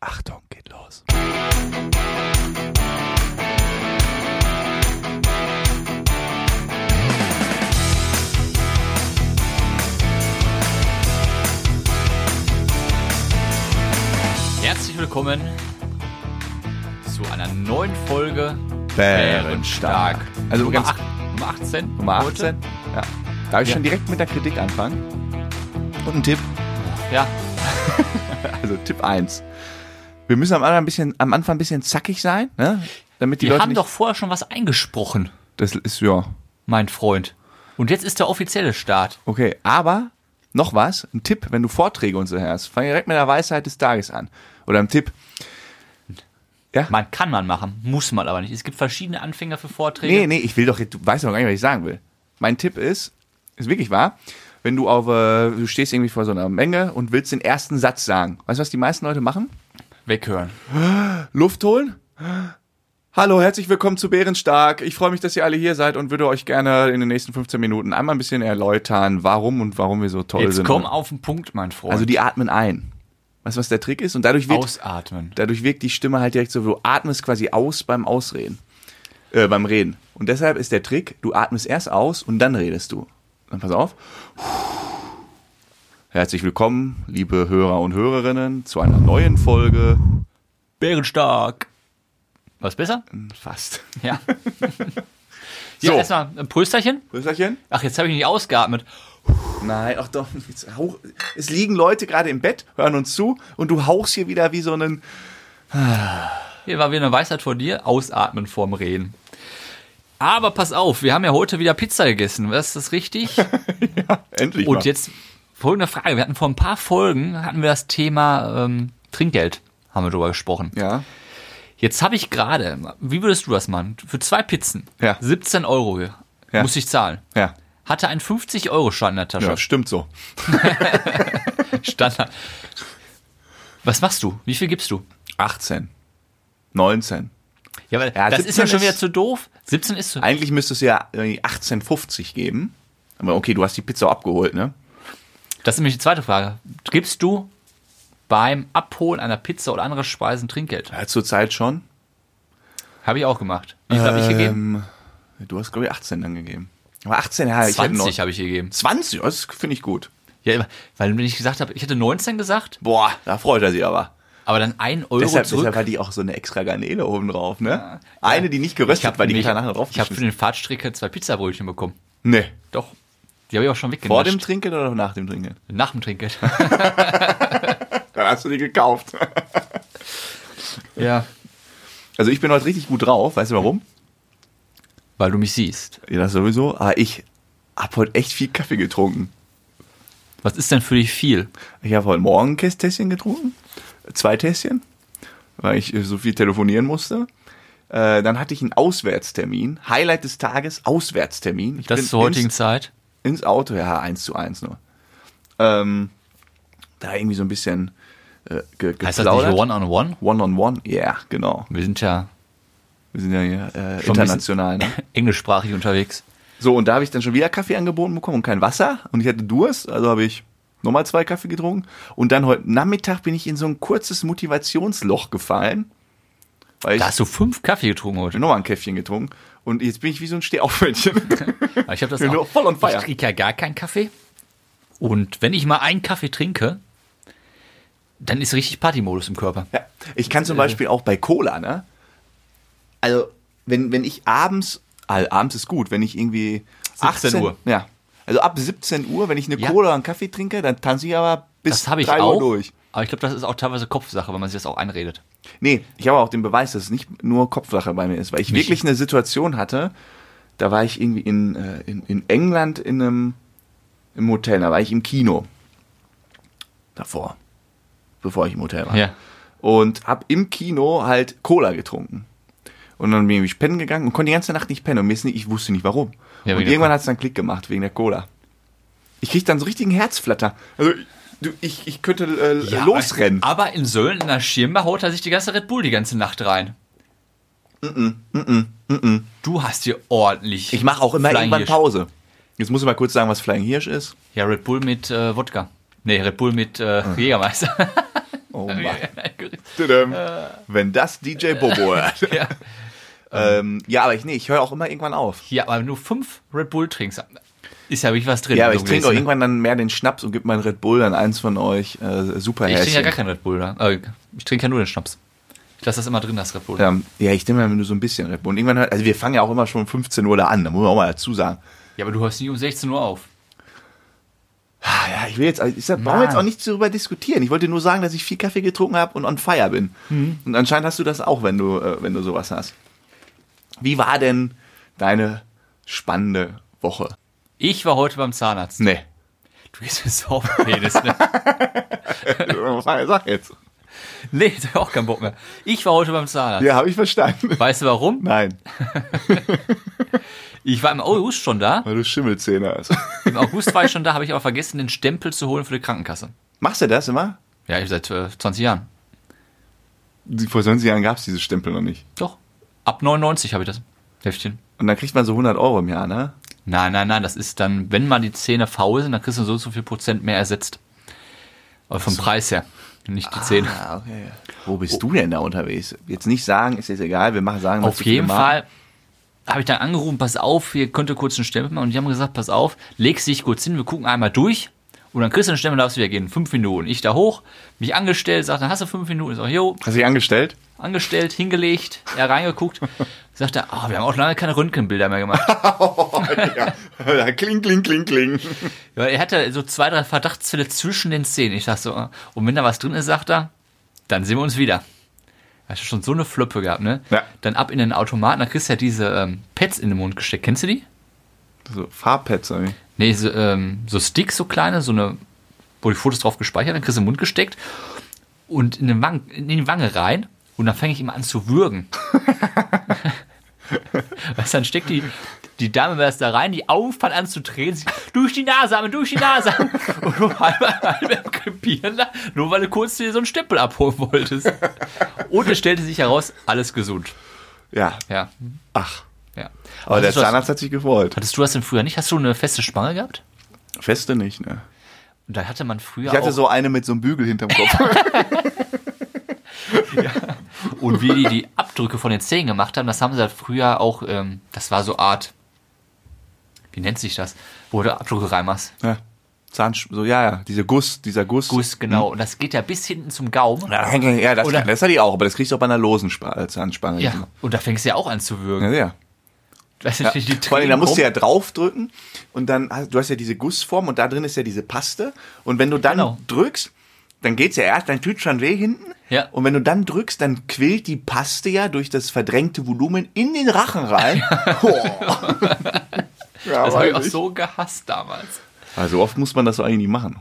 Achtung, geht los. Herzlich willkommen zu einer neuen Folge Bärenstark. Also Nummer, ganz acht, Nummer 18. Nummer heute. 18. Ja. Darf ich Ja. schon direkt mit der Kritik anfangen? Und ein Tipp. Ja, Also Tipp 1. Wir müssen am Anfang ein bisschen, am Anfang ein bisschen zackig sein, ne? Damit die wir Leute haben doch vorher schon was eingesprochen, Das ist ja mein Freund. Und jetzt ist der offizielle Start. okay. Aber noch was, ein Tipp, wenn du Vorträge und so hörst, fang direkt mit der Weisheit des Tages an. Oder ein Tipp. Man kann man machen, muss man aber nicht. Es gibt verschiedene Anfänger für Vorträge. Nee, nee, ich will doch, du weißt doch gar nicht, was ich sagen will. Mein Tipp ist, ist wirklich wahr, wenn du auf, äh, du stehst irgendwie vor so einer Menge und willst den ersten Satz sagen. Weißt du, was die meisten Leute machen? Weghören. Luft holen. Hallo, herzlich willkommen zu Bärenstark. Ich freue mich, dass ihr alle hier seid und würde euch gerne in den nächsten 15 Minuten einmal ein bisschen erläutern, warum und warum wir so toll Jetzt sind. komm auf den Punkt, mein Freund. Also die atmen ein. Weißt du, was der Trick ist? Und dadurch wird, Ausatmen. dadurch wirkt die Stimme halt direkt so, du atmest quasi aus beim Ausreden. Äh, beim Reden. Und deshalb ist der Trick, du atmest erst aus und dann redest du. Dann pass auf. Herzlich willkommen, liebe Hörer und Hörerinnen, zu einer neuen Folge. Bärenstark. Was besser? Fast. Ja. So. Ja, erstmal ein Prösterchen. Grüßerchen. Ach, jetzt habe ich nicht ausgeatmet. Nein, ach doch. Hauch, es liegen Leute gerade im Bett, hören uns zu und du hauchst hier wieder wie so einen. Hier war wieder eine Weisheit vor dir. Ausatmen vorm Reden. Aber pass auf, wir haben ja heute wieder Pizza gegessen. ist das richtig? Endlich. Und mal. jetzt folgende Frage. Wir hatten vor ein paar Folgen, hatten wir das Thema ähm, Trinkgeld, haben wir drüber gesprochen. Ja. Jetzt habe ich gerade, wie würdest du das machen? Für zwei Pizzen, Ja. 17 Euro Ja. muss ich zahlen. Ja. Hatte einen 50-Euro-Schein in der Tasche. Ja, stimmt so. Standard. Was machst du? Wie viel gibst du? 18. 19. Ja, weil Ja, das ist ja 17 schon wieder ist- zu doof. 17 ist zu. Eigentlich müsste es ja irgendwie 18,50 geben. Aber okay, du hast die Pizza abgeholt, ne? Das ist nämlich die zweite Frage. Gibst du beim Abholen einer Pizza oder anderer Speisen Trinkgeld? Ja, zurzeit schon. Habe ich auch gemacht. Wie viel habe ich gegeben? Ähm, du hast, glaube ich, 18 dann gegeben. Aber 18, ja, ich hätte noch. 20 habe ich gegeben. 20, das finde ich gut. Ja, weil wenn ich gesagt habe, ich hätte 19 gesagt, Boah, da freut er sich aber. aber dann 1 Euro Deshalb, zurück. deshalb hat die auch so eine extra Garnele oben drauf, ne? Eine, die nicht geröstet, ich habe weil die kann nachher drauf Ich habe für den Fahrtstrecke zwei Pizzabrötchen bekommen. Nee. Doch. Die habe ich auch schon weggenascht. Vor dem Trinken oder nach dem Trinken? Nach dem Trinkgeld. Dann hast du die gekauft. ja. Also ich bin heute richtig gut drauf. Weißt du warum? Weil du mich siehst. Ja, das sowieso. Aber ich habe heute echt viel Kaffee getrunken. Was ist denn für dich viel? Ich habe heute Morgen ein Tässchen getrunken. Zwei Tässchen. Weil ich äh, so viel telefonieren musste. Äh, dann hatte ich einen Auswärtstermin. Highlight des Tages, Auswärtstermin. Ich Das bin zur heutigen Zeit. Ins Auto, ja, eins zu eins nur. Ähm, da irgendwie so ein bisschen äh, ge Heißt das nicht. One-on-One? One-on-one? Ja, genau. Wir sind ja Wir sind ja hier äh, international, ne? englischsprachig unterwegs. So, und da habe ich dann schon wieder Kaffee angeboten bekommen und kein Wasser. Und ich hatte Durst, also habe ich nochmal zwei Kaffee getrunken. Und dann heute Nachmittag bin ich in so ein kurzes Motivationsloch gefallen. Ich Da hast du fünf Kaffee getrunken heute. nochmal ein Käffchen getrunken. Und jetzt bin ich wie so ein Stehaufmännchen. Ich habe das auch. voll on fire. Ich trinke ja gar keinen Kaffee. Und wenn ich mal einen Kaffee trinke, dann ist richtig Partymodus im Körper. ja, ich kann zum Beispiel auch bei Cola, ne? Also, wenn, wenn ich abends, also abends ist gut, wenn ich irgendwie 17 18 Uhr. Ja. Also ab 17 Uhr, wenn ich eine Ja. Cola oder einen Kaffee trinke, dann tanze ich aber bis Das habe ich 3 auch. Uhr durch. Aber ich glaube, das ist auch teilweise Kopfsache, wenn man sich das auch einredet. Nee, ich habe auch den Beweis, dass es nicht nur Kopfsache bei mir ist, weil ich Mich- wirklich eine Situation hatte, da war ich irgendwie in, äh, in, in England in einem im Hotel, da war ich im Kino. Davor. Bevor ich im Hotel war. Ja. Und hab im Kino halt Cola getrunken. Und dann bin ich pennen gegangen und konnte die ganze Nacht nicht pennen. Und mir ist nicht, ich wusste nicht warum. Ja, und irgendwann hat es dann Klick gemacht, wegen der Cola. Ich krieg dann so richtigen Herzflatter. Also, du, ich, ich könnte äh, losrennen. Aber in Sölden, in der Schirmbar, haut er sich die ganze Red Bull die ganze Nacht rein. Du hast hier ordentlich. Ich mache auch immer Flying irgendwann Hirsch. Pause. Jetzt muss ich mal kurz sagen, was Flying Hirsch ist. Ja, Red Bull mit äh, Wodka. Nee, Red Bull mit äh, Jägermeister. Oh Mann. Tudum. Wenn das DJ Bobo hört. ja. ähm, ja, aber ich, nee, ich höre auch immer irgendwann auf. ja, aber wenn du fünf Red Bull trinkst, ist ja wirklich was drin. Ja, aber so ich trinke auch gewesen, ne? irgendwann dann mehr den Schnaps und gebe meinen Red Bull an eins von euch. Äh, super Ich trinke ja gar keinen Red Bull. Äh, ich trinke ja nur den Schnaps. Ich lasse das immer drin, das Red Bull. Ähm, ja, ich nehme nur so ein bisschen Red Bull. Und irgendwann, also wir fangen ja auch immer schon um 15 Uhr da an, da muss man auch mal dazu sagen. Ja, aber du hörst nie um 16 Uhr auf. Ah, ja, ich will jetzt, ich sag, brauche jetzt auch nicht darüber diskutieren. Ich wollte nur sagen, dass ich viel Kaffee getrunken habe und on fire bin. Mhm. Und anscheinend hast du das auch, wenn du, äh, wenn du sowas hast. Wie war denn deine spannende Woche? Ich war heute beim Zahnarzt. Nee. Du gehst mir so auf den Penis, ne? Sag jetzt. nee, ich hab auch keinen Bock mehr. Ich war heute beim Zahnarzt. Ja, habe ich verstanden. Weißt du warum? Nein, Ich war im August schon da. weil du Schimmelzähne hast. Im August war ich schon da, habe ich aber vergessen, den Stempel zu holen für die Krankenkasse. Machst du das immer? Ja, ich seit äh, 20 Jahren. Vor 20 Jahren gab es diese Stempel noch nicht. Doch. Ab 99 habe ich das Heftchen. Und dann kriegt man so 100 Euro im Jahr, ne? Nein, nein, nein, das ist dann, wenn mal die Zähne faul sind, dann kriegst du so und so viel Prozent mehr ersetzt. Aber vom Preis her, nicht die Zähne. Ah, okay. Wo bist du denn da unterwegs? Jetzt nicht sagen, ist jetzt egal, wir machen sagen, was Auf jeden. Fall habe ich dann angerufen, pass auf, ihr könnt kurz einen Stempel machen. Und die haben gesagt, pass auf, legst dich kurz hin, wir gucken einmal durch. Und dann kriegst du einen Stempel, darfst du wieder gehen. Fünf Minuten. Ich da hoch, mich angestellt, sagt, dann hast du fünf Minuten. Ich sag, jo, Hast du dich angestellt? angestellt, hingelegt, er reingeguckt. Sagt er, ah, wir haben auch lange keine Röntgenbilder mehr gemacht. ja, kling, kling, kling, kling. Ja, er hatte so zwei, drei Verdachtsfälle zwischen den Zähnen. Ich dachte so, und wenn da was drin ist, sagt er, dann sehen wir uns wieder. Hast du schon so eine Flöppe gehabt, ne? Ja. Dann ab in den Automaten, da kriegst du ja diese ähm, Pads in den Mund gesteckt. Kennst du die? So, Farbpads, irgendwie. Nee, so, ähm, so Sticks, so kleine, so eine, wo die Fotos drauf gespeichert, dann kriegst du den Mund gesteckt und in, den Wang, in die Wange rein und dann fange ich immer an zu würgen. weißt du, dann steckt die, die Dame das da rein, die Augen fangen an zu drehen, sie, durch die Nase, Arme, durch die Nase. Und nur halb, halb im Krepieren, nur weil du kurz dir so einen Stempel abholen wolltest. Und es stellte sich heraus, alles gesund. Ja. Ja, Ach. Ja. Aber der du das, Zahnarzt hat sich gefreut. hattest du das denn früher nicht? Hast du eine feste Spange gehabt? Feste nicht, ne? Und da hatte man früher Ich hatte so eine mit so einem Bügel hinterm Kopf. und wie die die Abdrücke von den Zähnen gemacht haben, das haben sie halt früher auch, ähm, das war so Art, wie nennt sich das, wo du Abdrücke reinmachst. ja. Zahn, so, ja, ja, diese Guss, dieser Guss. Guss, genau. Und das geht ja bis hinten zum Gaumen. Ja, ja das, Oder- kann, das hatte ich auch, aber das kriegst du auch bei einer losen äh, Zahnspange. Ja, und da fängst du ja auch an zu würgen. Ja, ja. Weißt du, Ja. die, die Vor allem, da musst du ja draufdrücken und dann, hast- du hast ja diese Gussform und da drin ist ja diese Paste und wenn du dann Genau. drückst, dann geht's ja erst, dann tut schon weh hinten Ja. und wenn du dann drückst, dann quillt die Paste ja durch das verdrängte Volumen in den Rachen rein. Ja, Das habe ich weiß auch so gehasst damals. Also oft muss man das so eigentlich nicht machen.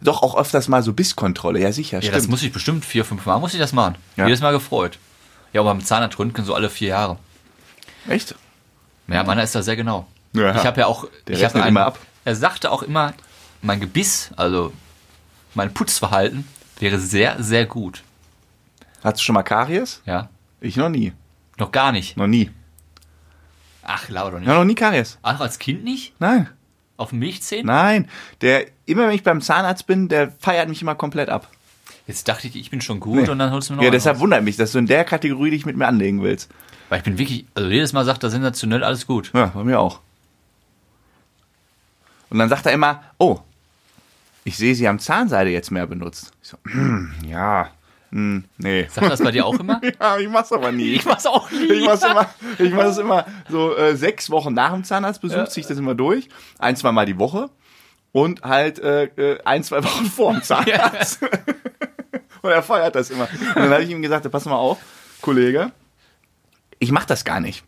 Doch auch öfters mal so Bisskontrolle, ja sicher, Ja, stimmt. das muss ich bestimmt vier, fünf Mal, muss ich das machen. Ja. Jedes Mal gefreut. Ja, aber beim Zahnarztröntgen so alle vier Jahre. Echt? Ja, meiner ist da sehr genau. Ja. Ich habe ja auch. Der ich hab einen- immer ab. Er sagte auch immer, mein Gebiss, also mein Putzverhalten, wäre sehr, sehr gut. Hattest du schon mal Karies? Ja. Ich noch nie. Noch gar nicht. Noch nie. Ach, lauter nicht. Ja, noch nie Karies. Auch als Kind nicht? Nein. Auf Milchzähnen? Nein. Der, immer wenn ich beim Zahnarzt bin, der feiert mich immer komplett ab. Jetzt dachte ich, ich bin schon gut Nee. und dann holst du mir noch Ja, deshalb raus. wundert mich, dass du in der Kategorie dich mit mir anlegen willst. Weil ich bin wirklich, also jedes Mal sagt er sensationell, alles gut. Ja, bei mir auch. Und dann sagt er immer, oh, ich sehe, Sie haben Zahnseide jetzt mehr benutzt. Ich so, hm, ja, hm, nee. Sagt das bei dir auch immer? Ja, ich mach's aber nie. Ich mach's auch nie. Ich mach's immer, ich mach das immer so äh, sechs Wochen nach dem Zahnarztbesuch, Ja. zieh ich das immer durch. Ein, zwei Mal die Woche. Und halt äh, äh, ein, zwei Wochen vor dem Zahnarzt. Und er feiert das immer. Und dann habe ich ihm gesagt, pass mal auf, Kollege, ich mach das gar nicht.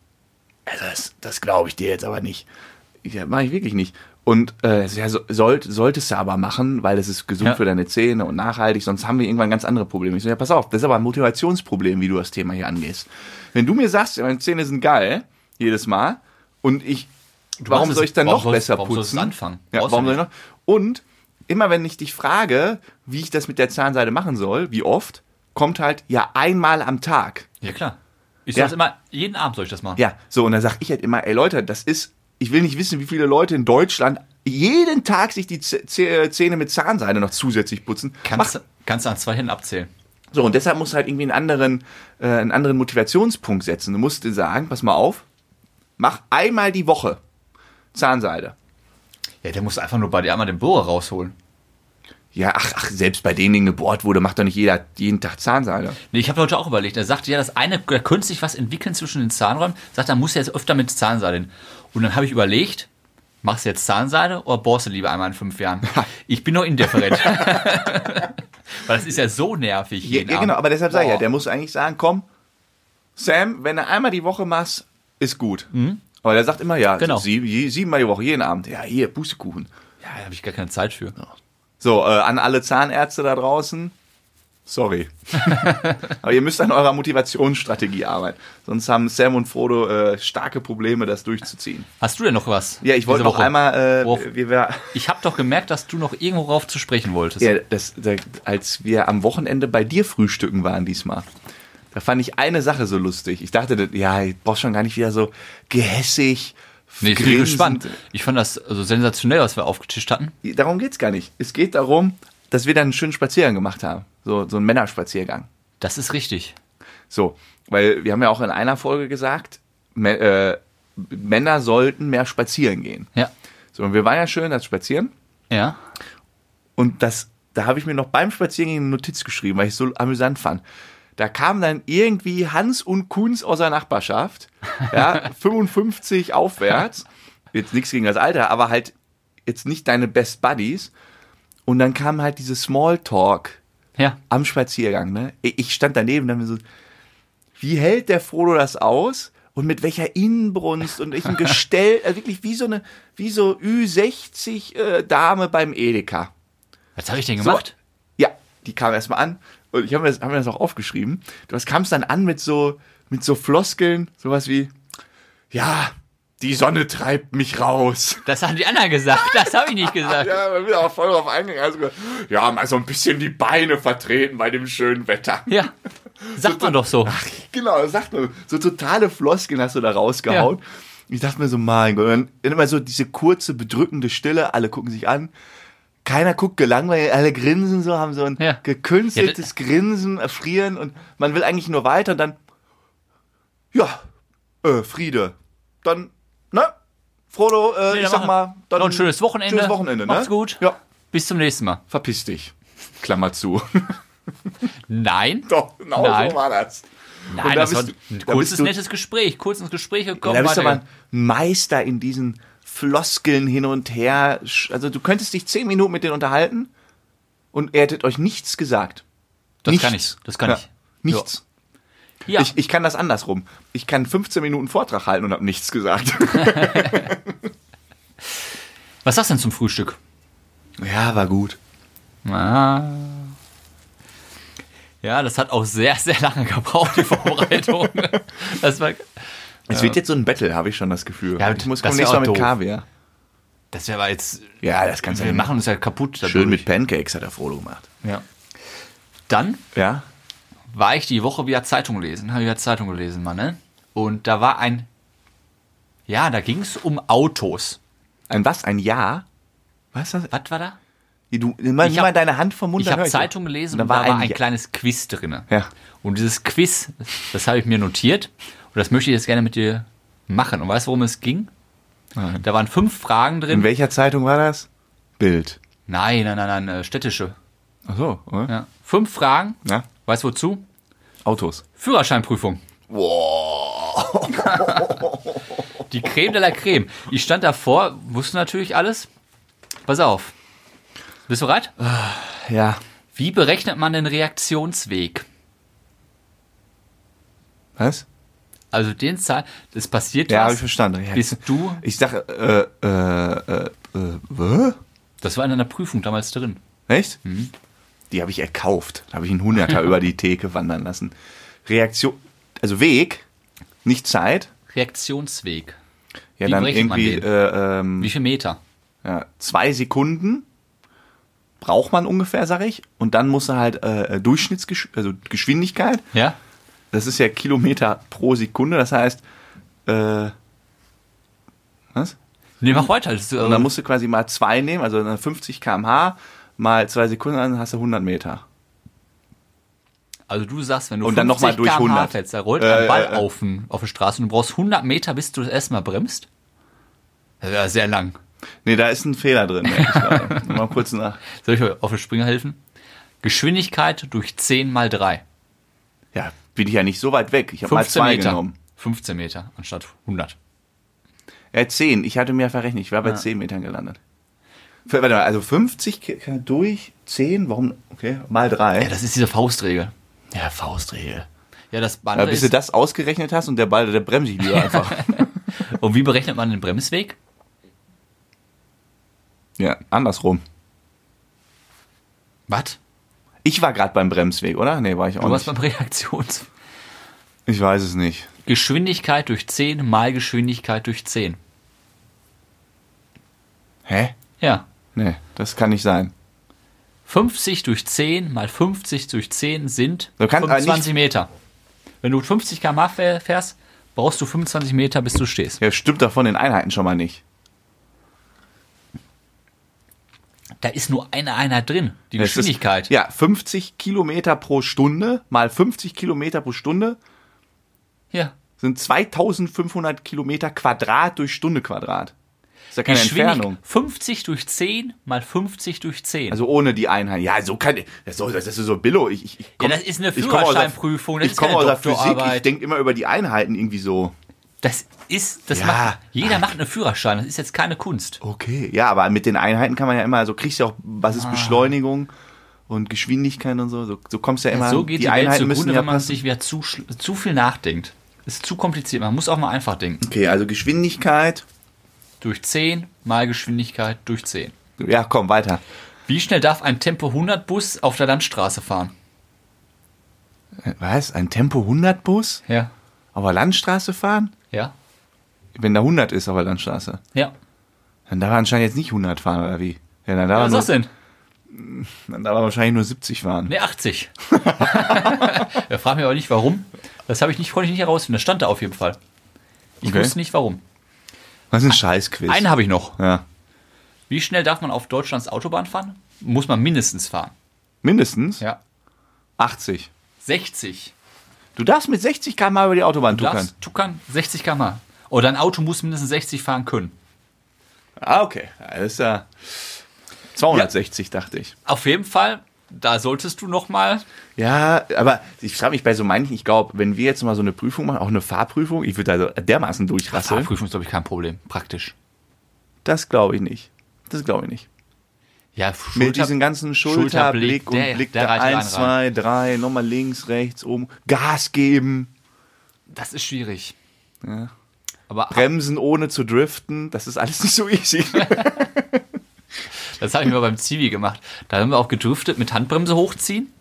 Also das, das glaube ich dir jetzt aber nicht. Ich, ja, mache ich wirklich nicht. Und äh, ja, so, sollt, solltest du aber machen, weil es ist gesund Ja. für deine Zähne und nachhaltig, sonst haben wir irgendwann ganz andere Probleme. Ich so, ja, pass auf, das ist aber ein Motivationsproblem, wie du das Thema hier angehst. Wenn du mir sagst, meine Zähne sind geil, jedes Mal, und ich, warum machst soll ich dann warum noch sollst- besser warum putzen? du anfangen? Ja, Brauchst du warum soll ich noch? Und immer wenn ich dich frage, wie ich das mit der Zahnseide machen soll, wie oft, kommt halt, ja, einmal am Tag. Ja, klar. Ich Ja. das immer, jeden Abend soll ich das machen. Ja, so, und dann sag ich halt immer, ey Leute, das ist, ich will nicht wissen, wie viele Leute in Deutschland jeden Tag sich die Zähne mit Zahnseide noch zusätzlich putzen. Kannst, Mach, kannst du an zwei Händen abzählen. so, und deshalb musst du halt irgendwie einen anderen, äh, einen anderen Motivationspunkt setzen. Du musst dir sagen, pass mal auf, mach einmal die Woche Zahnseide. Ja, der muss einfach nur bei dir einmal den Bohrer rausholen. Ja, ach, ach, selbst bei denen, denen gebohrt wurde, macht doch nicht jeder jeden Tag Zahnseide. Nee, ich habe heute auch überlegt. Er sagte ja, das eine, da könnte sich was entwickeln zwischen den Zahnräumen. Sagt, da muss er jetzt öfter mit Zahnseide hin. Und dann habe ich überlegt, machst du jetzt Zahnseide oder bohrst du lieber einmal in fünf Jahren? Ich bin noch indifferent. Weil das ist ja so nervig. Ja, jeden ja genau, aber deshalb sage ich ja, der muss eigentlich sagen, komm, Sam, wenn du einmal die Woche machst, ist gut. Aber der sagt immer, ja, Mhm. Genau. sieben, siebenmal die Woche, jeden Abend. Ja, hier, Pustekuchen. Ja, da habe ich gar keine Zeit für. So, äh, an alle Zahnärzte da draußen, sorry. Aber ihr müsst an eurer Motivationsstrategie arbeiten. Sonst haben Sam und Frodo äh, starke Probleme, das durchzuziehen. Hast du denn noch was? Ja, ich wollte noch Woche? einmal, äh, Worauf- Ich habe doch gemerkt, dass du noch irgendwo drauf zu sprechen wolltest. ja, das, da, als wir am Wochenende bei dir frühstücken waren diesmal, da fand ich eine Sache so lustig. Ich dachte, ja, ich brauch schon gar nicht wieder so gehässig. Nee, ich bin gespannt. Ich fand das also sensationell, was wir aufgetischt hatten. Darum geht's gar nicht. Es geht darum, dass wir dann einen schönen Spaziergang gemacht haben. So, so einen Männerspaziergang. Das ist richtig. So, weil wir haben ja auch in einer Folge gesagt, äh, Männer sollten mehr spazieren gehen. Ja. So, und wir waren ja schön das Spazieren. Ja. Und das, da habe ich mir noch beim Spaziergehen eine Notiz geschrieben, weil ich es so amüsant fand. Da kamen dann irgendwie Hans und Kunz aus der Nachbarschaft, ja, 55 aufwärts. Jetzt nichts gegen das Alter, aber halt jetzt nicht deine Best Buddies. Und dann kam halt diese Smalltalk Ja. am Spaziergang. Ne? Ich stand daneben und dann so, wie hält der Frodo das aus? Und mit welcher Inbrunst und welchem Gestell, also wirklich wie so eine, wie so Ü60 äh, Dame beim Edeka. Was habe ich denn So, gemacht? ja, die kam erstmal an und ich habe mir, das- hab mir das auch aufgeschrieben. Du kamst dann an mit so, mit so Floskeln, sowas wie, ja, die Sonne treibt mich raus. Das haben die anderen gesagt. Das habe ich nicht gesagt. Ja, man will auch voll drauf eingegangen. Also, ja, mal so ein bisschen die Beine vertreten bei dem schönen Wetter. Ja. Sagt man doch so. Genau, das sagt man. So totale Floskeln hast du da rausgehauen. Ich dachte mir so, mein Gott, und dann immer so diese kurze, bedrückende Stille, alle gucken sich an. Keiner guckt gelangweilt, alle grinsen so, haben so ein Ja. gekünsteltes Grinsen, erfrieren und man will eigentlich nur weiter und dann, ja, äh, Friede. Dann, ne? Frodo, äh, Nee, ich sag mal, dann. noch ein schönes Wochenende. Schönes Wochenende, ne? Macht's gut. Ja, Bis zum nächsten Mal. verpiss dich. Klammer zu. Nein. Doch, genau Nein. so war das. Nein, da das war ein kurzes, nettes Gespräch. Kurz ins Gespräch Ja, gekommen. da bist du aber ein Meister in diesen Floskeln hin und her. Also du könntest dich zehn Minuten mit denen unterhalten und er hätte euch nichts gesagt. Das nichts. kann ich. Das kann ja. ich. Nichts. Ja. Ich, ich kann das andersrum. Ich kann 15 Minuten Vortrag halten und habe nichts gesagt. Was sagst du denn zum Frühstück? ja, war gut. Ah. Ja, das hat auch sehr, sehr lange gebraucht, die Vorbereitung. das war, Es wird jetzt so ein Battle, habe ich schon das Gefühl. Ja, ich muss kommen nächstes Mal mit. Kaviar. das wäre aber jetzt, Ja, das kannst du wir machen uns ja kaputt. Schön dadurch. mit Pancakes hat er Frodo gemacht. Ja. Dann Ja? war ich die Woche wieder Zeitung lesen, habe ich wieder Zeitung gelesen, Mann, ne? Und da war ein, ja, da ging es um Autos. Ein was? Ein Ja? Was? das? Was war da? Du, mal, Ich hab- deine Hand vom Mund. Ich habe Zeitung gelesen Und da war war ein ein Ja- kleines Quiz drin. Ja. Und dieses Quiz, das habe ich mir notiert und das möchte ich jetzt gerne mit dir machen. Und weißt du, worum es ging? Da waren fünf Fragen In drin. welcher Zeitung war das? Bild. Nein, nein, nein, nein, äh, städtische. Ach so, oder? Ja. Fünf Fragen. Ja. Weißt du wozu? Autos. Führerscheinprüfung. Die Creme de la Creme. Ich stand davor, wusste natürlich alles. Pass auf. Bist du bereit? Ja. Wie berechnet man den Reaktionsweg? Was? Also den Zahl, das passiert Ja, habe was, ich verstanden. Ja. Bist du, Ich sag, äh, äh, äh, äh, das war in einer Prüfung damals drin. Echt? Mhm. Die habe ich erkauft. Da habe ich einen Hunderter über die Theke wandern lassen. Reaktion, also Weg, nicht Zeit. Reaktionsweg. Ja, Wie dann irgendwie äh, ähm, Wie viel Meter? ja, zwei Sekunden braucht man ungefähr, sag ich. Und dann muss er halt äh, Durchschnittsgesch also. Ja? Das ist ja Kilometer pro Sekunde. Das heißt, äh, was? Nee, mach weiter. Das Und äh, dann musst du quasi mal zwei nehmen, also dann 50 km/h mal zwei Sekunden, dann hast du 100 Meter. also du sagst, wenn du Und dann noch mal durch km/h 100. fährst, da rollt Äh, ein Ball äh, äh. auf, den- auf der Straße und du brauchst 100 Meter, bis du das erstmal bremst. Das ja sehr lang. Nee, da ist ein Fehler drin. ich mal kurz nach. Soll ich euch auf den Springer helfen? Geschwindigkeit durch 10 mal 3. Ja, bin ich ja nicht so weit weg. Ich habe mal 15 zwei Meter. genommen. 15 Meter anstatt 100. Ja, 10. Ich hatte mir verrechnet. Ich war bei 10 Metern gelandet. Warte mal, also 50 K- durch 10, warum? Okay, mal 3. Ja, das ist diese Faustregel. Ja, Faustregel. Ja, das Ja, andere bis du das ausgerechnet hast und der Ball, der bremse ich lieber einfach. Und wie berechnet man den Bremsweg? ja, andersrum. Was? Ich war gerade beim Bremsweg, oder? Nee, war ich auch Du warst nicht. beim Reaktions... Ich weiß es nicht. Geschwindigkeit durch 10 mal Geschwindigkeit durch 10. Hä? Ja. Nee, das kann nicht sein. 50 durch 10 mal 50 durch 10 sind Du kannst aber 25 Meter. Wenn du 50 km/h fähr- fährst, brauchst du 25 Meter, bis du stehst. Ja, stimmt davon in Einheiten schon mal nicht. Da ist nur eine Einheit drin, die Es ist- Geschwindigkeit. Ja, 50 Kilometer pro Stunde mal 50 Kilometer pro Stunde ja. sind 2500 Kilometer Quadrat durch Stunde Quadrat. Ist ja keine Entfernung. 50 durch 10 mal 50 durch 10. Also ohne die Einheit. Ja, so kann das ist, so- das ist so Billo. Ich, ich, ich ja, komm- das ist eine Führerscheinprüfung, das Ich ist komme aus der Physik, ich denke immer über die Einheiten irgendwie so. Das ist, das Ja. macht, jeder macht einen Führerschein, das ist jetzt keine Kunst. Okay. Ja, aber mit den Einheiten kann man ja immer, so kriegst du ja auch, was Ah. ist Beschleunigung und Geschwindigkeit und so. So, so kommst du ja immer, so geht die, die Welt Einheiten müssen ja wenn man passen. sich wieder zu, zu viel nachdenkt. Ist zu kompliziert, man muss auch mal einfach denken. Okay, also Geschwindigkeit. Durch 10 mal Geschwindigkeit durch 10. Ja, komm, weiter. Wie schnell darf ein Tempo 100 Bus auf der Landstraße fahren? Was? Ein Tempo 100 Bus? Ja. Auf der Landstraße fahren? Ja. Wenn da 100 ist auf der Landstraße. Ja. Dann darf er anscheinend jetzt nicht 100 fahren, oder wie? Ja, dann darf, Was er, ist das nur, denn? dann darf er wahrscheinlich nur 70 fahren. Ne, 80. er fragt mich aber nicht, warum. Das habe ich nicht, konnte ich nicht herausfinden. Das stand da auf jeden Fall. Ich Okay. wusste nicht, warum. Was ist ein Scheißquiz? Einen habe ich noch. Ja. Wie schnell darf man auf Deutschlands Autobahn fahren? Muss man mindestens fahren. Mindestens Ja. 80. 60. Du darfst mit 60 km über die Autobahn Du tuckern. tuckern 60 km. Oder ein Auto muss mindestens 60 fahren können. Ah, okay. Ist ja 260, dachte ich. Auf jeden Fall, da solltest du noch mal. Ja, aber ich frage mich bei so manchen, ich glaube, wenn wir jetzt mal so eine Prüfung machen, auch eine Fahrprüfung, ich würde da so dermaßen durchrasseln. Fahrprüfung ist, glaube ich, kein Problem. Praktisch. Das glaube ich nicht. Das glaube ich nicht. Ja, Mit diesen ganzen Schulterblick, und der- Blick der da eins, zwei, drei, nochmal links, rechts, oben, Gas geben, Das ist schwierig. Ja. Aber bremsen ohne zu driften, das ist alles nicht so easy. das habe ich mal beim Zivi gemacht. Da haben wir auch gedriftet mit Handbremse hochziehen.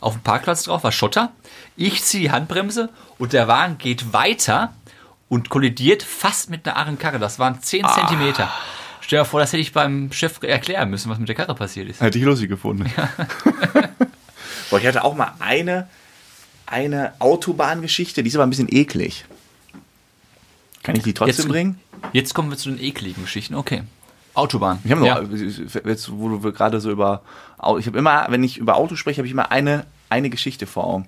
Auf dem Parkplatz drauf war Schotter. Ich ziehe die Handbremse und der Wagen geht weiter und kollidiert fast mit einer Arrenkarre. Das waren 10 Zentimeter. Stell dir vor, das hätte ich beim Chef erklären müssen, was mit der Karre passiert ist. Hätte ich lustig gefunden. Boah, ich hatte auch mal eine, eine Autobahngeschichte, die ist aber ein bisschen eklig. Kann ich die trotzdem Jetzt- bringen? Jetzt kommen wir zu den ekligen Geschichten. Okay. Autobahn. Ich habe noch, Ja. jetzt, wo du gerade so über, ich habe immer, wenn ich über Auto spreche, habe ich immer eine, eine Geschichte vor Augen.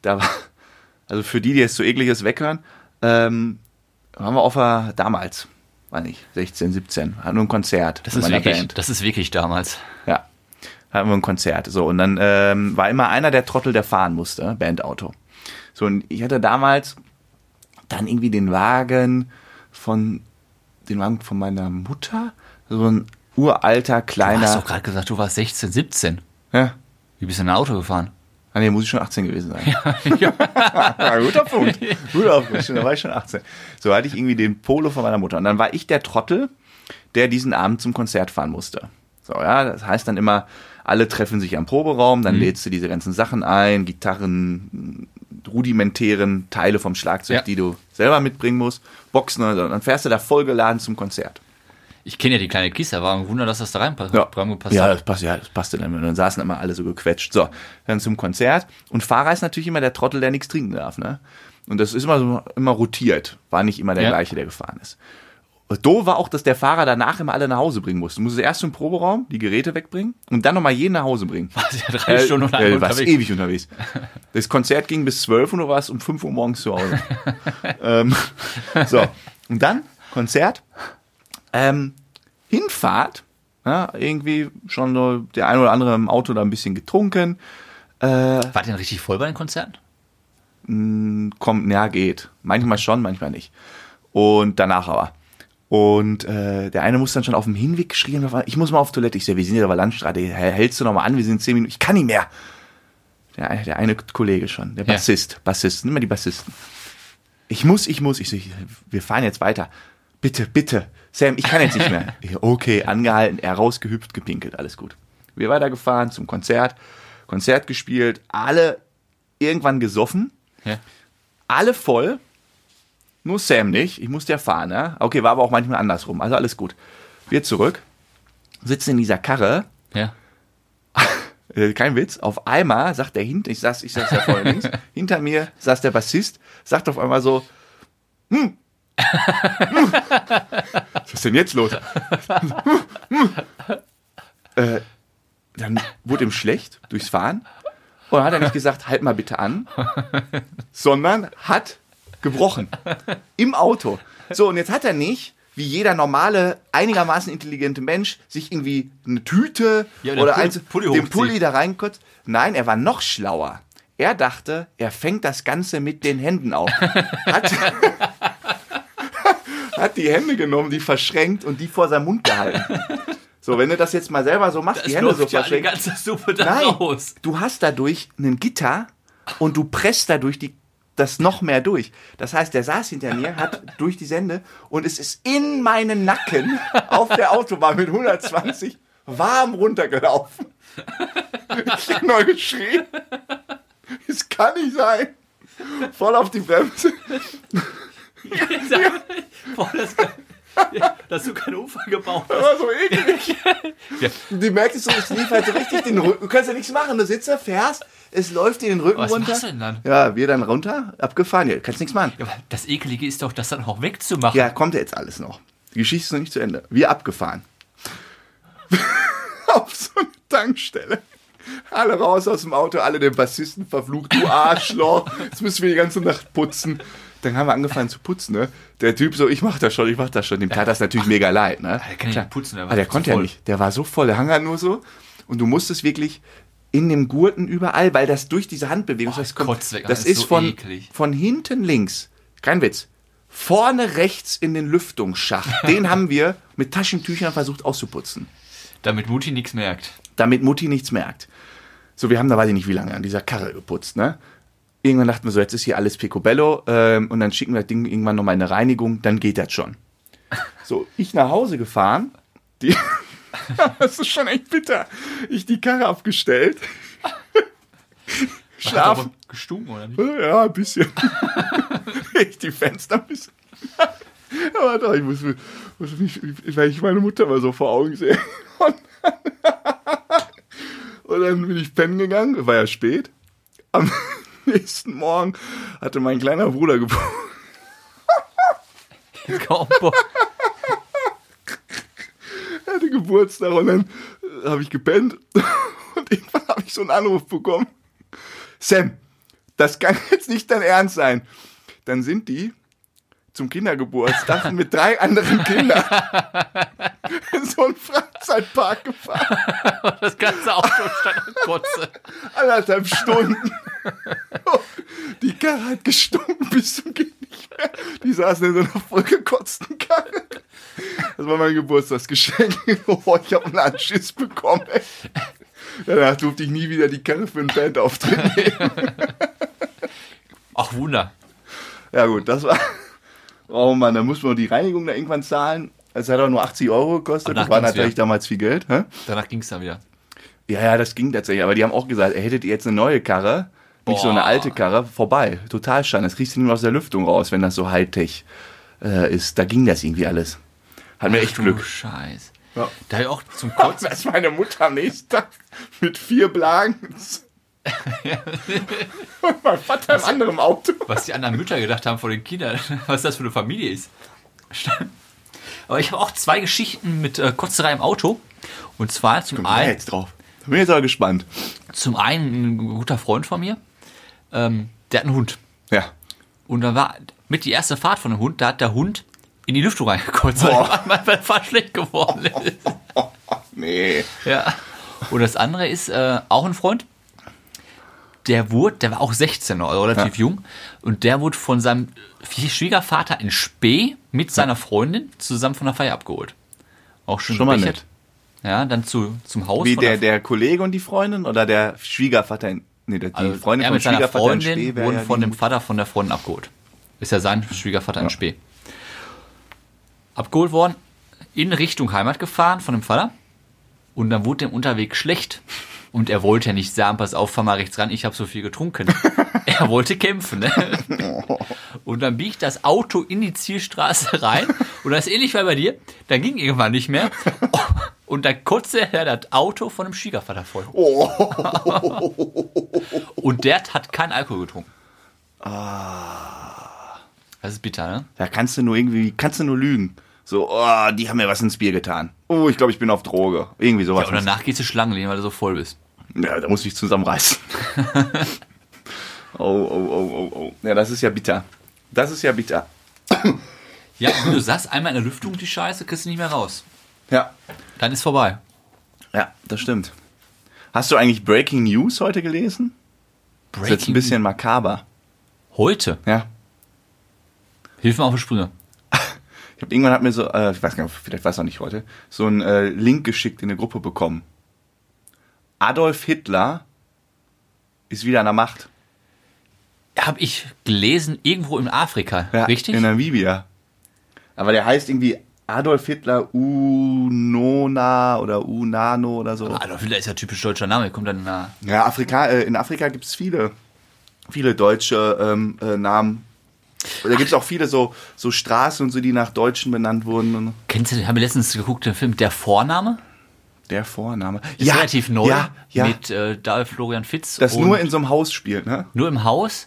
Da war, also für die, die jetzt so ekliges weghören, ähm, waren wir auf der, damals, weiß nicht, 16, 17, hatten wir ein Konzert. Das ist, wirklich, Band. das ist wirklich damals. Ja. Hatten wir ein Konzert. So, und dann ähm, war immer einer der Trottel, der fahren musste, Bandauto. So, und ich hatte damals dann irgendwie den Wagen von, den Wagen von meiner Mutter, so ein uralter, Du hast kleiner. doch gerade gesagt, du warst 16, 17. Ja. Wie bist du in ein Auto gefahren? Ah, nee, muss ich schon 18 gewesen sein. Ja, guter Punkt. Guter Punkt. Da war ich schon 18. So hatte ich irgendwie den Polo von meiner Mutter. Und dann war ich der Trottel, der diesen Abend zum Konzert fahren musste. So, ja, das heißt dann immer, alle treffen sich am Proberaum, dann lädst du diese ganzen Sachen ein, Gitarren, rudimentären Teile vom Schlagzeug, Ja. die du selber mitbringen musst, Boxen und so. Und dann fährst du da vollgeladen zum Konzert. Ich kenne ja die kleine Kiste, war ein Wunder, dass das da reinpasst. Ja, reingepasst ja hat. das passt, ja, das passte dann. Und dann saßen immer alle so gequetscht. So, dann zum Konzert. Und Fahrer ist natürlich immer der Trottel, der nichts trinken darf. Ne? Und das ist immer so immer rotiert. War nicht immer der Ja. gleiche, der gefahren ist. Doof war auch, dass der Fahrer danach immer alle nach Hause bringen musste. Du musst erst im Proberaum die Geräte wegbringen und dann nochmal jeden nach Hause bringen. Warst ja drei Stunden oder äh, warst unterwegs. ewig unterwegs. Das Konzert ging bis 12 und du warst um 5 Uhr morgens zu Hause. ähm, so, und dann Konzert. Ähm, Hinfahrt, ja, irgendwie schon so der ein oder andere im Auto da ein bisschen getrunken. War denn richtig voll bei den Konzerten? kommt, ja, geht. Manchmal schon, manchmal nicht. Und danach aber. Und äh, der eine muss dann schon auf dem Hinweg geschrien, ich muss mal auf Toilette. Ich sehe, wir sind ja aber Landstraße, hältst du noch mal an, wir sind zehn Minuten, ich kann nicht mehr. Der, eine- der eine Kollege schon, der Ja. Bassist, Bassist, nimm mal die Bassisten. Ich muss, ich muss, ich so, ich, wir fahren jetzt weiter. Bitte, bitte, Sam, ich kann jetzt nicht mehr. Okay, angehalten, er rausgehüpft, gepinkelt, alles gut. Wir weitergefahren zum Konzert, Konzert gespielt, alle irgendwann gesoffen, Ja. alle voll, nur Sam nicht. Ich musste ja fahren, ne? Okay, war aber auch manchmal andersrum, also alles gut. Wir zurück, sitzen in dieser Karre, Ja. äh, kein Witz, auf einmal sagt der hinter, ich saß, ich saß ja vorne links, hinter mir saß der Bassist, sagt auf einmal so, hm. hm. Was ist denn jetzt los? Äh, dann wurde ihm schlecht durchs Fahren und dann hat er nicht gesagt, halt mal bitte an, sondern hat gebrochen. Im Auto. So, und jetzt hat er nicht, wie jeder normale, einigermaßen intelligente Mensch, sich irgendwie eine Tüte Ja, oder Pulli- eins, Pulli den. Pulli da reinkotzt. Nein, er war noch schlauer. Er dachte, er fängt das Ganze mit den Händen auf. Hat, hat die Hände genommen, die verschränkt und die vor seinem Mund gehalten. So, wenn du das jetzt mal selber so machst, die Es Hände so ja die verschränkt. ganze Suppe da Nein, raus. du hast dadurch ein Gitter und du presst dadurch die, das noch mehr durch. Das heißt, der saß hinter mir, hat durch die Sende und es ist in meinen Nacken auf der Autobahn mit 120 warm runtergelaufen. Ich hab nur geschrien. Es kann nicht sein. Voll auf die Bremse. Boah, das, dass du keinen Unfall gebaut Das hast. war so eklig. Ja. Du merkst so, es lief halt so richtig den Rücken. Du kannst ja nichts machen. Du sitzt da, fährst, es läuft dir den Rücken Was runter. machst du denn dann? Ja, wir dann runter, abgefahren. Ja, kannst nichts machen. Ja, aber das Ekelige ist doch, das dann auch wegzumachen. Ja, kommt ja jetzt alles noch. Die Geschichte ist noch nicht zu Ende. Wir abgefahren. Auf so eine Tankstelle. Alle raus aus dem Auto, alle den Bassisten verflucht, du Arschloch, jetzt müssen wir die ganze Nacht putzen. Dann haben wir angefangen zu putzen, ne? Der Typ so, ich mach das schon, ich mach das schon. Dem tat das natürlich mega leid, ne? Der kann ja Klar. nicht putzen, der war Aber der konnte ja voll. nicht. Der war so voll, der hang halt nur so. Und du musstest wirklich in dem Gurten überall, weil das durch diese Handbewegung, Oh, das, kommt, kotzt weg, das das ist ist so von, eklig. von hinten links, kein Witz, vorne rechts in den Lüftungsschacht. Den haben wir mit Taschentüchern versucht auszuputzen, Damit Mutti nichts merkt. damit Mutti nichts merkt. So, wir haben da weiß ich nicht wie lange an dieser Karre geputzt, ne? Irgendwann dachten wir so, jetzt ist hier alles Picobello ähm, und dann schicken wir das Ding irgendwann nochmal in eine Reinigung, dann geht das schon. So, ich nach Hause gefahren, die, das ist schon echt bitter. Ich die Karre abgestellt, schlafen, gestunken, oder nicht? ja, ein bisschen. ich die Fenster ein bisschen. Aber doch, ich muss, muss mich, weil ich meine Mutter mal so vor Augen sehe. Und dann, und dann bin ich pennen gegangen, war ja spät. Am nächsten Morgen hatte mein kleiner Bruder Geburtstag. Bock. hatte Geburtstag und dann äh, habe ich gepennt und irgendwann habe ich so einen Anruf bekommen. Sam, das kann jetzt nicht dein Ernst sein. Dann sind die zum Kindergeburtstag mit drei anderen Kindern in so einen Freizeitpark gefahren. Das ganze Auto stand an Kotze. Anderthalb Stunden. Die Karre hat gestunken bis zum geht nicht mehr. Die saßen in so einer vollgekotzten Karre. Das war mein Geburtstagsgeschenk. Oh, ich habe einen Anschiss bekommen. Ey. Danach durfte ich nie wieder die Karre für einen Bandauftritt nehmen. Ach, Wunder. Ja gut, das war... Oh Mann, da muss man die Reinigung da irgendwann zahlen. Es hat auch nur 80 Euro gekostet. Das war natürlich wieder. damals viel Geld. Hä? Danach ging es dann wieder. Ja, ja, das ging tatsächlich. Aber die haben auch gesagt, ey, hättet ihr jetzt eine neue Karre, nicht so eine Boah. alte Karre, vorbei. Total schade. Das nicht mehr aus der Lüftung raus, wenn das so Hightech äh, ist. Da ging das irgendwie alles. Hat mir echt Glück. Scheiß. Ja. Da ich auch zum Kotzen. Als meine Mutter am nächsten Tag mit vier Blagen. Und mein Vater im anderen Auto. was die anderen Mütter gedacht haben vor den Kindern, was das für eine Familie ist. Aber ich habe auch zwei Geschichten mit äh, Kotzerei im Auto. Und zwar zum einen, jetzt drauf. Da bin ich jetzt aber gespannt. zum einen ein guter Freund von mir, ähm, der hat einen Hund. Ja. Und da war mit die erste Fahrt von dem Hund, da hat der Hund in die Lüftung reingekotzt, weil der Fahrt schlecht geworden ist. Nee. Ja. Und das andere ist äh, auch ein Freund. Der wurde, der war auch 16 oder relativ Ja. jung. Und der wurde von seinem Schwiegervater in Spee mit seiner Freundin zusammen von der Feier abgeholt. Auch schon, Schon mal nett. Ja, dann zu, zum Haus Wie von der, der Kollege und die Freundin oder der Schwiegervater in. Nee, der, die also Freundin vom mit seiner Schwiegervater in Freundin Spee wäre wurden ja von dem. Vater von der Freundin abgeholt. Ist ja sein Schwiegervater in Spee. Abgeholt worden, in Richtung Heimat gefahren von dem Vater. Und dann wurde dem Unterwegs schlecht. Und er wollte ja nicht sagen, pass auf, fahr mal rechts ran, ich habe so viel getrunken. er wollte kämpfen. Ne? Und dann biegt das Auto in die Zielstraße rein. Und das ist ähnlich wie bei dir. Dann ging irgendwann nicht mehr. Und dann kotzte er das Auto von dem Schwiegervater voll. Und der hat keinen Alkohol getrunken. Das ist bitter, ne? Da kannst du nur irgendwie, kannst du nur lügen. So, oh, die haben mir was ins Bier getan. Oh, ich glaube, ich bin auf Droge. Irgendwie sowas. Ja, und danach gehst du Schlangen legen, weil du so voll bist. Ja, da muss ich dich zusammenreißen. oh, oh, oh, oh, oh. Ja, das ist ja bitter. Das ist ja bitter. Ja, wenn du sagst, einmal in der Lüftung die Scheiße, kriegst du nicht mehr raus. Ja. Dann ist vorbei. Ja, das stimmt. Hast du eigentlich Breaking News heute gelesen? Das ist jetzt ein bisschen makaber. Heute. Ja. Hilf mir auf die Sprünge. Habe irgendwann hat mir so, äh, ich weiß gar nicht, vielleicht war es auch nicht heute, so einen äh, Link geschickt in eine Gruppe bekommen. Adolf Hitler ist wieder an der Macht. Habe ich gelesen, irgendwo in Afrika. Ja, Richtig? In Namibia. Aber der heißt irgendwie Adolf Hitler Unona oder Unano oder so. Adolf Hitler ist ja typisch deutscher Name. Kommt dann na, Ja, Afrika, äh, in Afrika gibt es viele, viele deutsche ähm, äh, Namen. Da gibt es auch viele so, so Straßen und so, die nach Deutschen benannt wurden. Und Kennst du, haben wir letztens geguckt, den Film Der Vorname? der Vorname. Ist relativ neu. Ja, ja. Mit äh, David Florian Fitz. das und nur in so einem Haus spielt, ne? nur im Haus.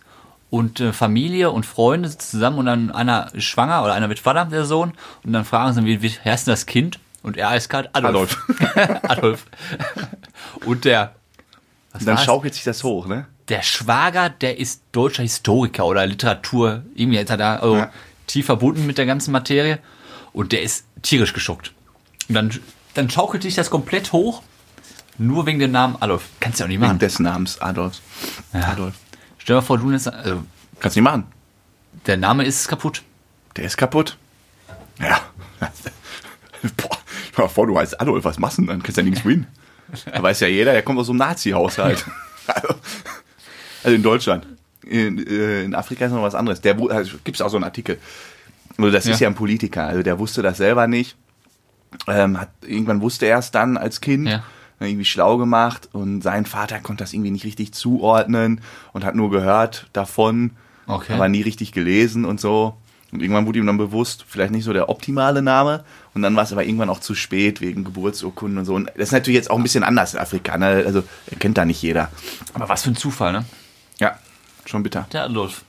Und äh, Familie und Freunde sitzen zusammen und dann einer ist schwanger oder einer wird Vater, der Sohn. Und dann fragen sie, wie, wie heißt denn das Kind? Und er heißt gerade Adolf. Adolf. und der, was Dann war's? schaukelt sich das hoch, ne? Der Schwager, der ist deutscher Historiker oder Literatur, irgendwie ist er da also Ja. tief verbunden mit der ganzen Materie und der ist tierisch geschockt. Und dann, dann schaukelt sich das komplett hoch, nur wegen dem Namen Adolf. Kannst du ja auch nicht Wegen machen. des Namens Adolf. Adolf. Stell dir mal vor, du nennst, also, Kannst nicht machen. der Name ist kaputt. Der ist kaputt. Ja. Boah, stell dir mal vor, du heißt Adolf, was machst du denn dann? Kannst ja nichts gewinnen. Da weiß ja jeder, der kommt aus so einem Nazi-Haushalt. also, also in Deutschland. In, äh, in Afrika ist noch was anderes. Der also, gibt es auch so einen Artikel. Also das ist Ja. ja ein Politiker. Also der wusste das selber nicht. Ähm, hat, irgendwann wusste er es dann als Kind. Ja. Irgendwie schlau gemacht und sein Vater konnte das irgendwie nicht richtig zuordnen und hat nur gehört davon, Okay. aber nie richtig gelesen und so. Und irgendwann wurde ihm dann bewusst, vielleicht nicht so der optimale Name. Und dann war es aber irgendwann auch zu spät wegen Geburtsurkunden und so. Und das ist natürlich jetzt auch ein bisschen anders in Afrika. Ne? Also erkennt da nicht jeder. Aber was für ein Zufall, ne? Ja, schon bitter. Der Adolf.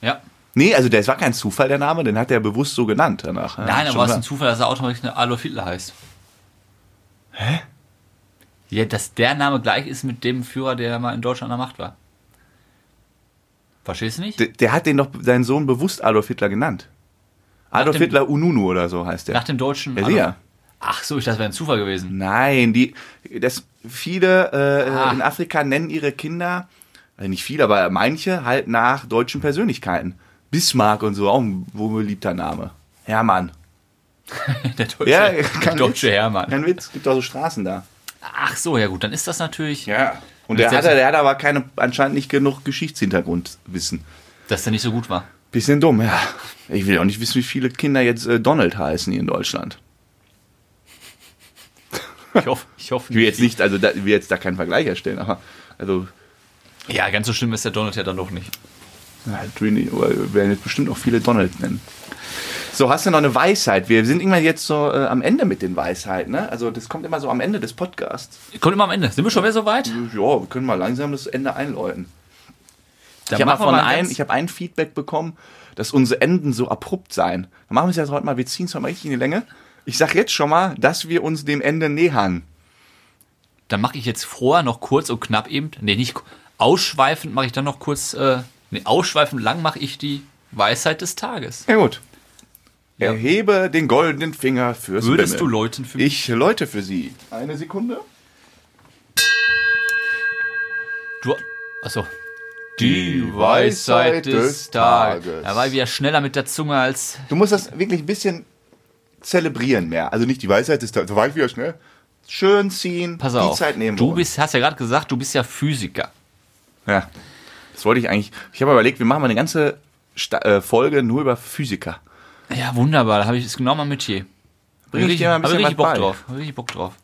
Ja. Nee, also das war kein Zufall, der Name. Den hat er bewusst so genannt danach. Nein, aber es ist ein Zufall, dass er automatisch Adolf Hitler heißt. Hä? Ja, dass der Name gleich ist mit dem Führer, der mal in Deutschland an der Macht war. Verstehst du nicht? Der, der hat den doch seinen Sohn bewusst Adolf Hitler genannt. Adolf dem- Hitler Ununu oder so heißt der. Nach dem deutschen. Ja, sicher. Ach so, ich dachte, das wäre ein Zufall gewesen. Nein, die, das, viele äh, Ah. in Afrika nennen ihre Kinder, nicht viele, aber manche halt nach deutschen Persönlichkeiten. Bismarck und so, auch ein wohlbeliebter Name. Hermann. Der deutsche, Ja, der kein deutsche Witz. Hermann. Kein Witz, gibt auch so Straßen da. Ach so, ja gut, dann ist das natürlich, Ja. Und der hat, der hat aber keine, anscheinend nicht genug Geschichtshintergrundwissen. dass der nicht so gut war. Bisschen dumm, ja. Ich will auch nicht wissen, wie viele Kinder jetzt äh, Donald heißen hier in Deutschland. Ich hoffe, ich hoffe Ich will jetzt nicht, also da, ich will jetzt da keinen Vergleich erstellen, aber also Ja, ganz so schlimm ist der Donald ja dann doch nicht. Ja, Trini, aber wir werden jetzt bestimmt auch viele Donald nennen. So, hast du noch eine Weisheit? Wir sind irgendwann jetzt so äh, am Ende mit den Weisheiten, ne? Also das kommt immer so am Ende des Podcasts. Kommt immer am Ende. Sind wir schon wieder so weit? Ja, wir können mal langsam das Ende einläuten. Dann ich habe ein, ich habe ein Feedback bekommen, dass unsere Enden so abrupt seien. Dann machen wir es jetzt heute mal, wir ziehen es heute mal richtig in die Länge. Ich sag jetzt schon mal, dass wir uns dem Ende nähern. Dann mache ich jetzt vorher noch kurz und knapp eben, nee, nicht ausschweifend mache ich dann noch kurz, äh, nee, ausschweifend lang mache ich die Weisheit des Tages. Ja gut. Ja. Erhebe den goldenen Finger fürs Würdest du Bimmel. läuten für mich? Ich läute für Sie. Eine Sekunde. Du, achso. Die Weisheit des Tages. Er war wieder schneller mit der Zunge als. Du musst das wirklich ein bisschen zelebrieren mehr. Also nicht die Weisheit des Tages. Da war ich wieder schnell. Schön ziehen. Pass die auf. Zeit nehmen. du bist, hast ja gerade gesagt, du bist ja Physiker. Ja. Das wollte ich eigentlich. Ich habe überlegt, wir machen mal eine ganze Sta äh, Folge nur über Physiker. Ja, wunderbar. Da habe ich es genau mal mit hier. Bring ich dir mal ein bisschen richtig Bock bei. drauf. Hab richtig Bock drauf.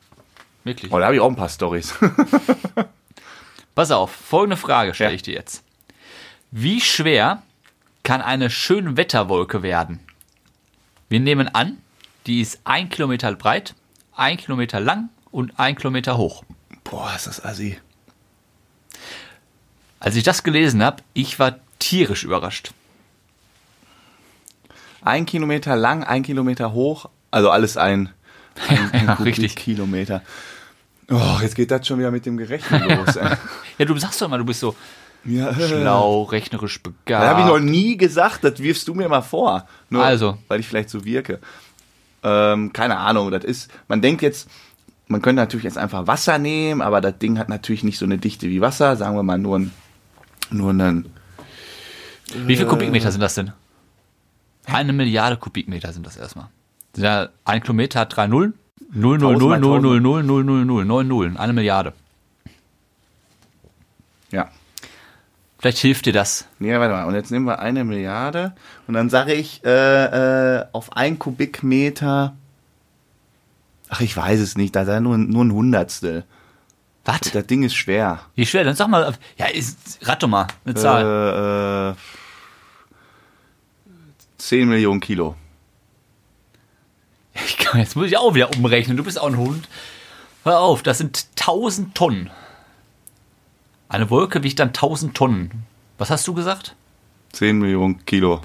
Wirklich. Oh, da habe ich auch ein paar Stories. Pass auf, folgende Frage stelle Ja. ich dir jetzt. Wie schwer kann eine Schönwetterwolke werden? Wir nehmen an, die ist ein Kilometer breit, ein Kilometer lang und ein Kilometer hoch. Boah, ist das assi. Als ich das gelesen habe, ich war tierisch überrascht. Ein Kilometer lang, ein Kilometer hoch. Also alles ein, ein, ein Ja, richtig. Kilometer. Oh, jetzt geht das schon wieder mit dem Gerechnen los. ey. Ja, du sagst doch immer, du bist so ja, schlau, rechnerisch begabt. Das habe ich noch nie gesagt, das wirfst du mir mal vor. Nur Also. weil ich vielleicht so wirke. Ähm, keine Ahnung, das ist, man denkt jetzt, man könnte natürlich jetzt einfach Wasser nehmen, aber das Ding hat natürlich nicht so eine Dichte wie Wasser, sagen wir mal nur ein, nur einen, Wie viele Kubikmeter sind das denn? Eine Milliarde Kubikmeter sind das erstmal. Ja, ein Kilometer hat drei Nullen. Null, null, null, null, null, null, null, null, null, neun Nullen. Eine Milliarde. ja. Vielleicht hilft dir das. Nee, warte mal, und jetzt nehmen wir eine Milliarde und dann sage ich äh, äh, auf ein Kubikmeter, ach, ich weiß es nicht, da sei nur, nur ein Hundertstel. Was? Das Ding ist schwer. Wie schwer? Dann sag mal, ja, ist, rat doch mal eine Zahl. Äh, äh, 10 Millionen Kilo. Ich kann, jetzt muss ich auch wieder umrechnen. Du bist auch ein Hund. Hör auf, das sind 1000 Tonnen. Eine Wolke wiegt dann 1000 Tonnen. Was hast du gesagt? 10 Millionen Kilo.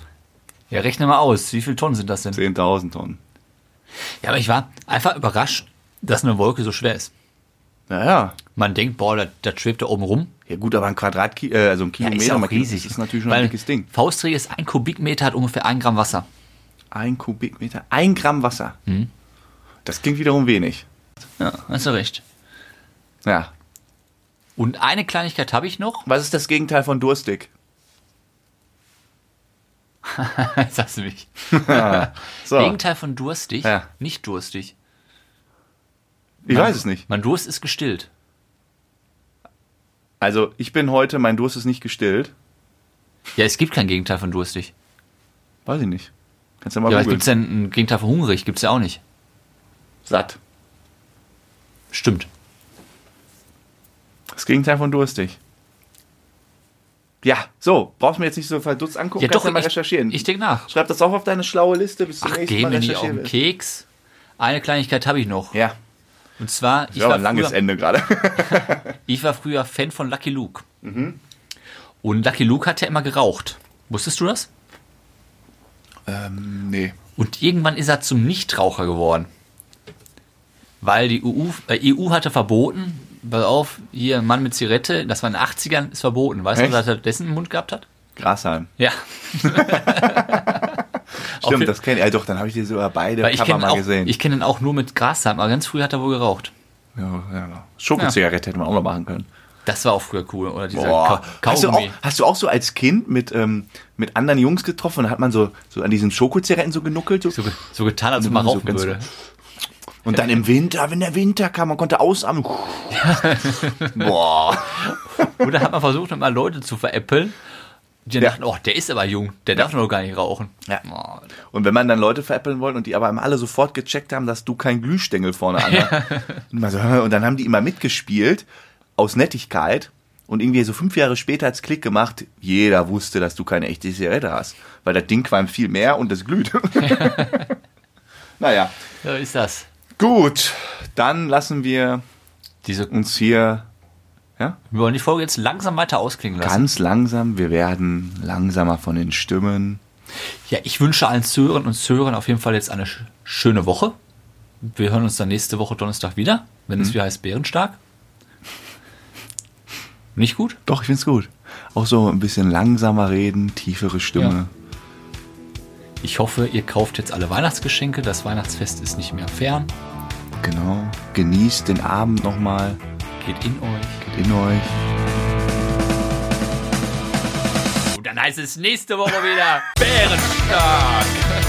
Ja, rechne mal aus. Wie viele Tonnen sind das denn? 10.000 Tonnen. Ja, aber ich war einfach überrascht, dass eine Wolke so schwer ist. Naja. Man denkt, boah, das, das schwebt da oben rum. Ja gut, aber ein Quadratkilometer, äh, also ein Ja, Kilometer, ist ja auch Kilo, riesig. Ist natürlich schon Weil ein dickes Ding. Faustregel ist, ein Kubikmeter hat ungefähr ein Gramm Wasser. Ein Kubikmeter, ein Gramm Wasser. Hm. Das klingt wiederum wenig. Ja, hast du recht. Ja. Und eine Kleinigkeit habe ich noch. Was ist das Gegenteil von durstig? Jetzt hast du mich. So, Gegenteil von durstig, Ja. nicht durstig. Ich weiß es nicht. Mein Durst ist gestillt. Also, ich bin heute, mein Durst ist nicht gestillt. Ja, es gibt kein Gegenteil von durstig. Weiß ich nicht. Kannst du mal Ja, was gibt's denn ein Gegenteil von hungrig? Gibt's ja auch nicht. Satt. Stimmt. Das Gegenteil von durstig. Ja, so, brauchst mir jetzt nicht so verdutzt angucken, Ja, kannst doch, ja mal ich- recherchieren. Ich denke nach. Schreib das auch auf deine schlaue Liste, bis zum Ach, nächsten geh Mal mir nicht auf den. Keks. Eine Kleinigkeit habe ich noch. Ja, Und zwar, ich ja, war, ein langes früher, Ende gerade. ich war früher Fan von Lucky Luke. Mhm. Und Lucky Luke hat ja immer geraucht. Wusstest du das? ähm, nee. Und irgendwann ist er zum Nichtraucher geworden. Weil die EU, äh, EU hatte verboten, pass auf, hier ein Mann mit Zigarette, das war in den 80ern, ist verboten. Weißt Echt? du, was er dessen im Mund gehabt hat? Grashalm. Ja. Stimmt, das kenne ich. Ja, doch, dann habe ich dir sogar beide Weil Cover mal auch, gesehen. ich kenne ihn auch nur mit Grashalm, aber ganz früh hat er wohl geraucht. ja, ja. Schokozigarette hätte man auch noch machen können. Das war auch früher cool. Oder dieser. Ka Hast, du auch, hast du auch so als Kind mit, ähm, mit anderen Jungs getroffen und hat man so, so an diesen Schokozigaretten so genuckelt? So. So, so getan, als ob man so rauchen würde. Und dann im Winter, wenn der Winter kam, man konnte ausatmen. Boah. Oder hat man versucht, mal Leute zu veräppeln. Die Ja. dachten, oh, der ist aber jung, der darf noch gar nicht rauchen. Ja. Oh, Und wenn man dann Leute veräppeln wollte und die aber immer alle sofort gecheckt haben, dass du keinen Glühstängel vorne an hast. Und, dann haben die immer mitgespielt, aus Nettigkeit. Und irgendwie so fünf Jahre später hat's Klick gemacht, jeder wusste, dass du keine echte Zigarette hast. Weil das Ding qualmt viel mehr und es glüht. naja, so ist das. gut. Dann lassen wir Diese, uns hier Ja? Wir wollen die Folge jetzt langsam weiter ausklingen lassen. Ganz langsam, wir werden langsamer von den Stimmen. Ja, ich wünsche allen Zuhörern und Zuhörern auf jeden Fall jetzt eine sch schöne Woche. Wir hören uns dann nächste Woche Donnerstag wieder, wenn es wieder heißt Bärenstark. Nicht gut? Doch, ich find's gut. Auch so ein bisschen langsamer reden, tiefere Stimme. Ich hoffe, ihr kauft jetzt alle Weihnachtsgeschenke. Das Weihnachtsfest ist nicht mehr fern. Genau. Genießt den Abend nochmal. Geht in euch. In euch. Und dann heißt es nächste Woche wieder Bärenstark.